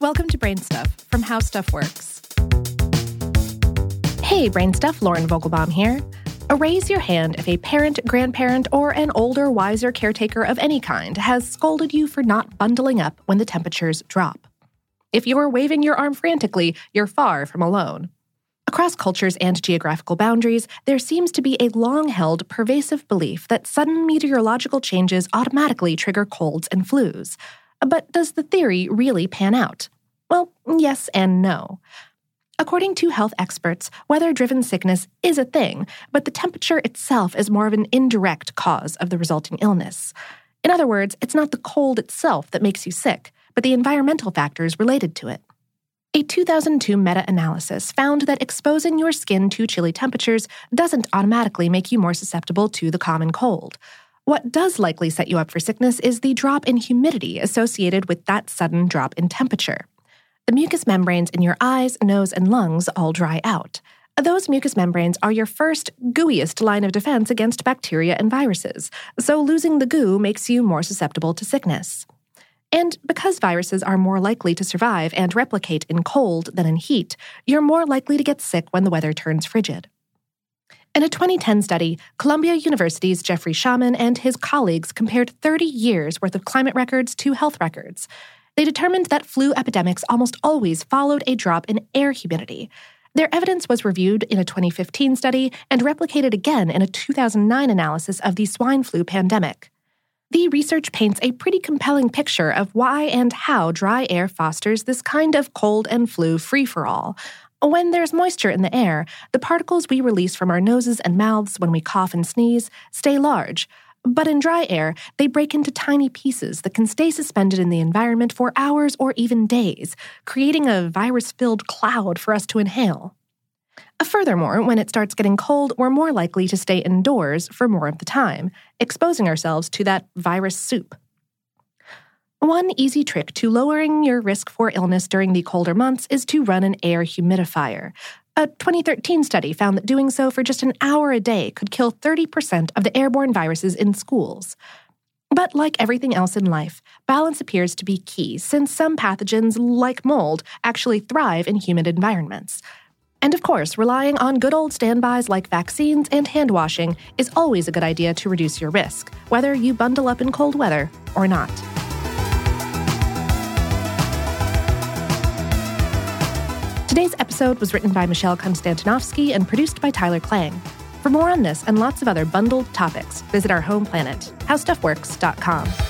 Welcome to Brain Stuff from How Stuff Works. Hey, Brain Stuff, Lauren Vogelbaum here. Raise your hand if a parent, grandparent, or an older, wiser caretaker of any kind has scolded you for not bundling up when the temperatures drop. If you're waving your arm frantically, you're far from alone. Across cultures and geographical boundaries, there seems to be a long held, pervasive belief that sudden meteorological changes automatically trigger colds and flus. But does the theory really pan out? Well, yes and no. According to health experts, weather driven sickness is a thing, but the temperature itself is more of an indirect cause of the resulting illness. In other words, it's not the cold itself that makes you sick, but the environmental factors related to it. A 2002 meta analysis found that exposing your skin to chilly temperatures doesn't automatically make you more susceptible to the common cold. What does likely set you up for sickness is the drop in humidity associated with that sudden drop in temperature. The mucous membranes in your eyes, nose, and lungs all dry out. Those mucous membranes are your first, gooeyest line of defense against bacteria and viruses, so losing the goo makes you more susceptible to sickness. And because viruses are more likely to survive and replicate in cold than in heat, you're more likely to get sick when the weather turns frigid. In a 2010 study, Columbia University's Jeffrey Shaman and his colleagues compared 30 years' worth of climate records to health records. They determined that flu epidemics almost always followed a drop in air humidity. Their evidence was reviewed in a 2015 study and replicated again in a 2009 analysis of the swine flu pandemic. The research paints a pretty compelling picture of why and how dry air fosters this kind of cold and flu free for all, when there's moisture in the air, the particles we release from our noses and mouths when we cough and sneeze stay large. But in dry air, they break into tiny pieces that can stay suspended in the environment for hours or even days, creating a virus filled cloud for us to inhale. Uh, furthermore, when it starts getting cold, we're more likely to stay indoors for more of the time, exposing ourselves to that virus soup. One easy trick to lowering your risk for illness during the colder months is to run an air humidifier. A 2013 study found that doing so for just an hour a day could kill 30% of the airborne viruses in schools. But like everything else in life, balance appears to be key since some pathogens, like mold, actually thrive in humid environments. And of course, relying on good old standbys like vaccines and hand washing is always a good idea to reduce your risk, whether you bundle up in cold weather or not. Today's episode was written by Michelle Konstantinovsky and produced by Tyler Klang. For more on this and lots of other bundled topics, visit our home planet, howstuffworks.com.